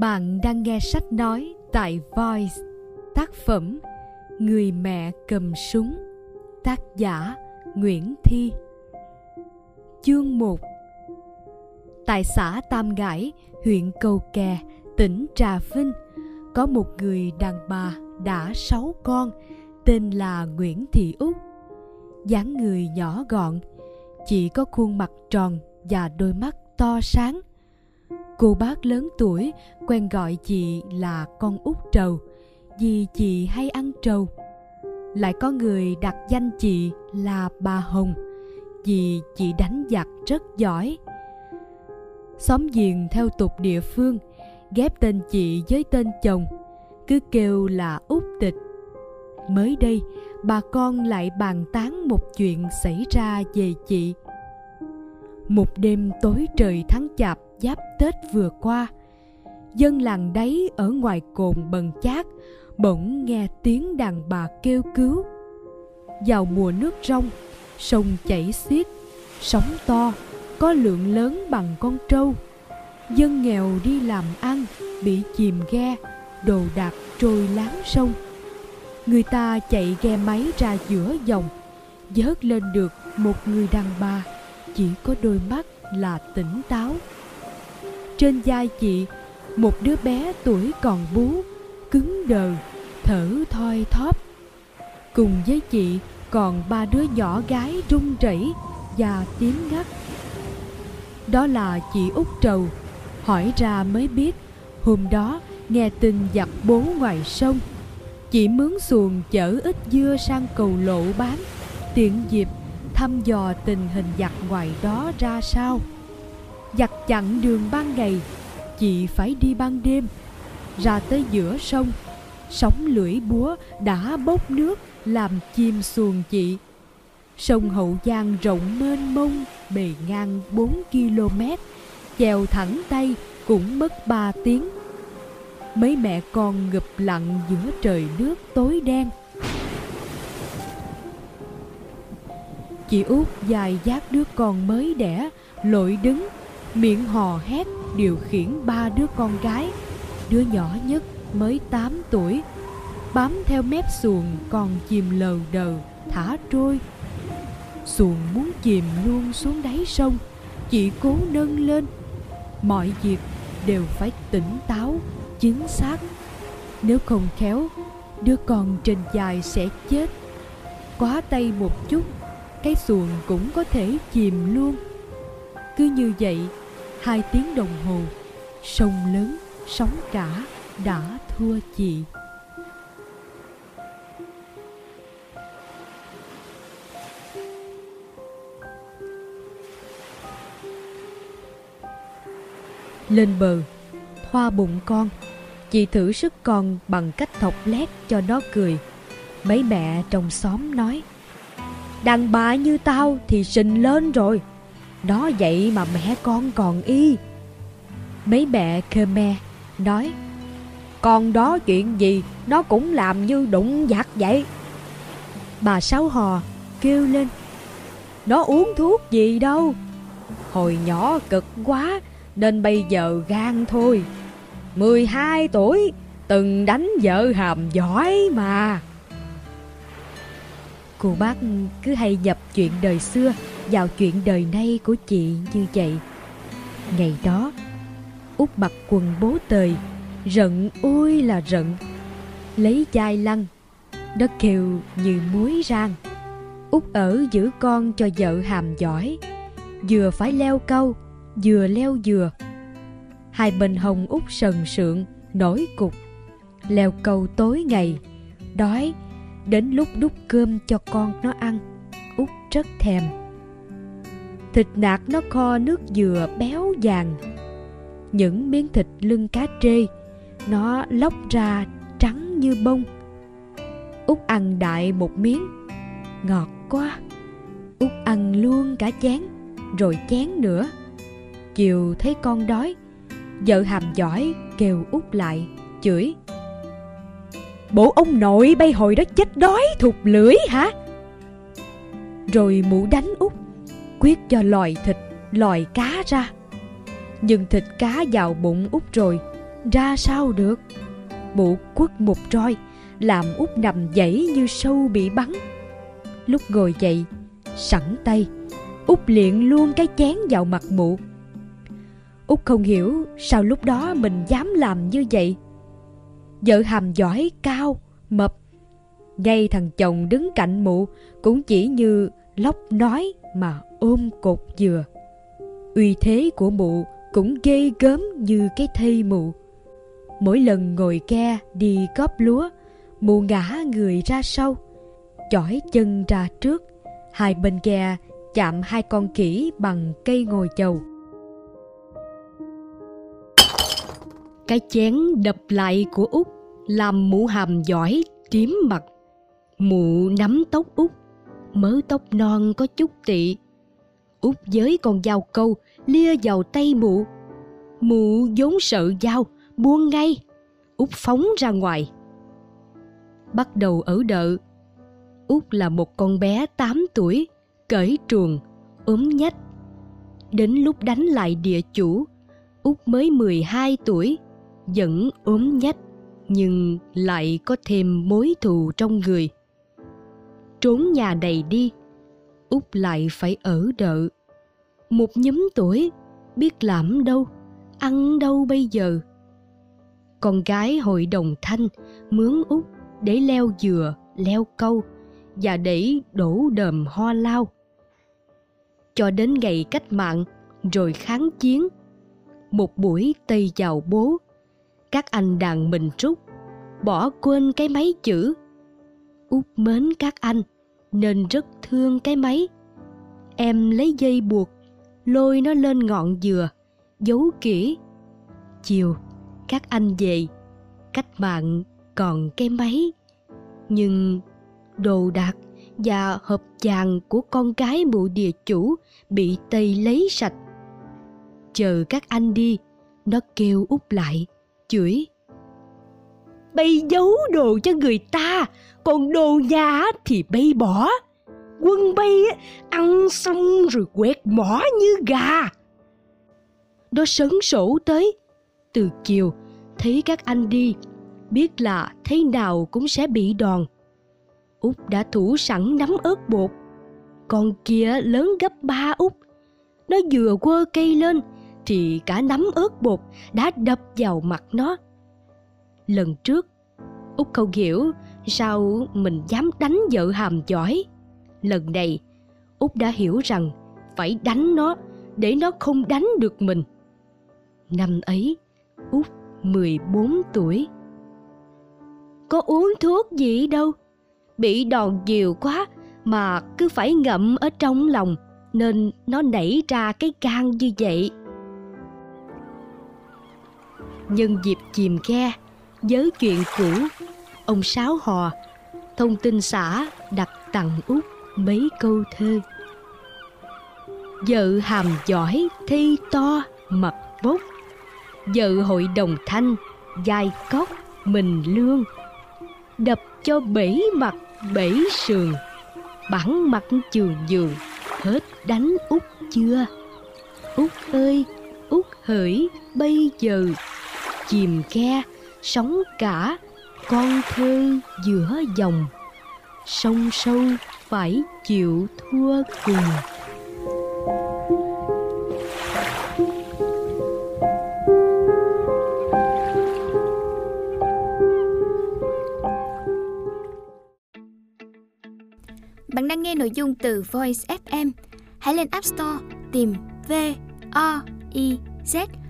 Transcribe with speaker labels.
Speaker 1: Bạn đang nghe sách nói tại Voice, tác phẩm Người mẹ cầm súng, tác giả Nguyễn Thi. Chương 1 Tại xã Tam Gãi, huyện Cầu Kè, tỉnh Trà Vinh, có một người đàn bà đã sáu con, tên là Nguyễn Thị Úc. dáng người nhỏ gọn, chỉ có khuôn mặt tròn và đôi mắt to sáng cô bác lớn tuổi quen gọi chị là con út trầu, vì chị hay ăn trầu. Lại có người đặt danh chị là bà hồng, vì chị đánh giặc rất giỏi. Xóm giềng theo tục địa phương, ghép tên chị với tên chồng, cứ kêu là út tịch. Mới đây, bà con lại bàn tán một chuyện xảy ra về chị một đêm tối trời tháng chạp giáp Tết vừa qua, dân làng đấy ở ngoài cồn bần chát bỗng nghe tiếng đàn bà kêu cứu. Vào mùa nước rong, sông chảy xiết, sóng to, có lượng lớn bằng con trâu. Dân nghèo đi làm ăn, bị chìm ghe, đồ đạc trôi láng sông. Người ta chạy ghe máy ra giữa dòng, vớt lên được một người đàn bà, chỉ có đôi mắt là tỉnh táo. Trên vai chị, một đứa bé tuổi còn bú, cứng đờ, thở thoi thóp. Cùng với chị còn ba đứa nhỏ gái run rẩy và tím ngắt. Đó là chị út trầu, hỏi ra mới biết, hôm đó nghe tin giặc bố ngoài sông. Chị mướn xuồng chở ít dưa sang cầu lộ bán, tiện dịp thăm dò tình hình giặc ngoài đó ra sao? Giặt chặn đường ban ngày, chị phải đi ban đêm. Ra tới giữa sông, sóng lưỡi búa đã bốc nước làm chim xuồng chị. Sông hậu giang rộng mênh mông, bề ngang 4 km, chèo thẳng tay cũng mất 3 tiếng. Mấy mẹ con ngập lặng giữa trời nước tối đen. Chị út dài giác đứa con mới đẻ, lội đứng, miệng hò hét điều khiển ba đứa con gái. Đứa nhỏ nhất mới 8 tuổi, bám theo mép xuồng còn chìm lờ đờ, thả trôi. Xuồng muốn chìm luôn xuống đáy sông chị cố nâng lên. Mọi việc đều phải tỉnh táo, chính xác. Nếu không khéo, đứa con trên dài sẽ chết. Quá tay một chút cái xuồng cũng có thể chìm luôn. Cứ như vậy, hai tiếng đồng hồ, sông lớn, sóng cả đã thua chị. Lên bờ, thoa bụng con, chị thử sức con bằng cách thọc lét cho nó cười. Mấy mẹ trong xóm nói đàn bà như tao thì sinh lên rồi. Đó vậy mà mẹ con còn y. Mấy mẹ Khmer nói Con đó chuyện gì, Nó cũng làm như đụng giặc vậy. Bà Sáu Hò kêu lên, Nó uống thuốc gì đâu? Hồi nhỏ cực quá, Nên bây giờ gan thôi. 12 tuổi, Từng đánh vợ hàm giỏi mà. Cô bác cứ hay nhập chuyện đời xưa vào chuyện đời nay của chị như vậy. Ngày đó, út mặc quần bố tời, rận ôi là rận. Lấy chai lăn nó kêu như muối rang. Út ở giữ con cho vợ hàm giỏi, vừa phải leo câu, vừa leo dừa hai bên hồng út sần sượng, nổi cục. Leo câu tối ngày, đói đến lúc đút cơm cho con nó ăn, út rất thèm. Thịt nạc nó kho nước dừa béo vàng. Những miếng thịt lưng cá trê, nó lóc ra trắng như bông. Út ăn đại một miếng, ngọt quá. Út ăn luôn cả chén, rồi chén nữa. Chiều thấy con đói, vợ hàm giỏi kêu út lại, chửi bộ ông nội bay hồi đó chết đói thụt lưỡi hả? Rồi mụ đánh út, quyết cho lòi thịt lòi cá ra. Nhưng thịt cá vào bụng út rồi, ra sao được? Mụ quất một roi làm út nằm dãy như sâu bị bắn. Lúc ngồi dậy, sẵn tay, út liền luôn cái chén vào mặt mụ. Út không hiểu sao lúc đó mình dám làm như vậy vợ hàm giỏi, cao, mập. Ngay thằng chồng đứng cạnh mụ cũng chỉ như lóc nói mà ôm cột dừa. Uy thế của mụ cũng ghê gớm như cái thây mụ. Mỗi lần ngồi ke đi cóp lúa, mụ ngã người ra sau, chỏi chân ra trước. Hai bên ghe chạm hai con kỹ bằng cây ngồi chầu. Cái chén đập lại của út làm mụ hàm giỏi tím mặt. Mụ nắm tóc út, mớ tóc non có chút tị út với con dao câu lia vào tay mụ. Mụ vốn sợ dao, buông ngay. Út phóng ra ngoài. Bắt đầu ở đợ. Út là một con bé 8 tuổi, cởi truồng, ốm nhách. Đến lúc đánh lại địa chủ, út mới 12 tuổi vẫn ốm nhách, nhưng lại có thêm mối thù trong người. Trốn nhà đầy đi, út lại phải ở đợ. Một nhóm tuổi, biết làm đâu, ăn đâu bây giờ? Con gái hội đồng thanh mướn út để leo dừa, leo câu và để đổ đờm hoa lao. Cho đến ngày cách mạng rồi kháng chiến, một buổi tây vào bố các anh đàn mình trúc bỏ quên cái máy chữ. Út mến các anh, nên rất thương cái máy. Em lấy dây buộc, lôi nó lên ngọn dừa, giấu kỹ. Chiều, các anh về, cách mạng còn cái máy. Nhưng đồ đạc và hộp vàng của con gái mụ địa chủ bị tây lấy sạch. Chờ các anh đi, nó kêu út lại chửi. Bay giấu đồ cho người ta, còn đồ nhà thì bay bỏ. Quân bay ăn xong rồi quẹt mỏ như gà. Nó sấn sổ tới. Từ chiều, thấy các anh đi, biết là thế nào cũng sẽ bị đòn. Út đã thủ sẵn nắm ớt bột. Con kia lớn gấp ba út. Nó vừa quơ cây lên thì cả nắm ớt bột đã đập vào mặt nó. Lần trước út không hiểu sao mình dám đánh vợ hàm giỏi. Lần này út đã hiểu rằng phải đánh nó để nó không đánh được mình. Năm ấy út 14 tuổi. Có uống thuốc gì đâu, bị đòn nhiều quá mà cứ phải ngậm ở trong lòng nên nó nảy ra cái gan như vậy nhân dịp chìm ghe, nhớ chuyện cũ, ông sáu hò, thông tin xã đặt tặng út mấy câu thơ. Vợ hàm giỏi thi to mập bốc vợ hội đồng thanh dài cốc mình lương. Đập cho bể mặt, bể sườn. Bắn mặt trường giường hết đánh út chưa? Út ơi, út hỡi, bây giờ chìm khe sóng cả, con thơ giữa dòng, sông sâu phải chịu thua cùng
Speaker 2: Bạn đang nghe nội dung từ Voice FM. Hãy lên App Store tìm V O I Z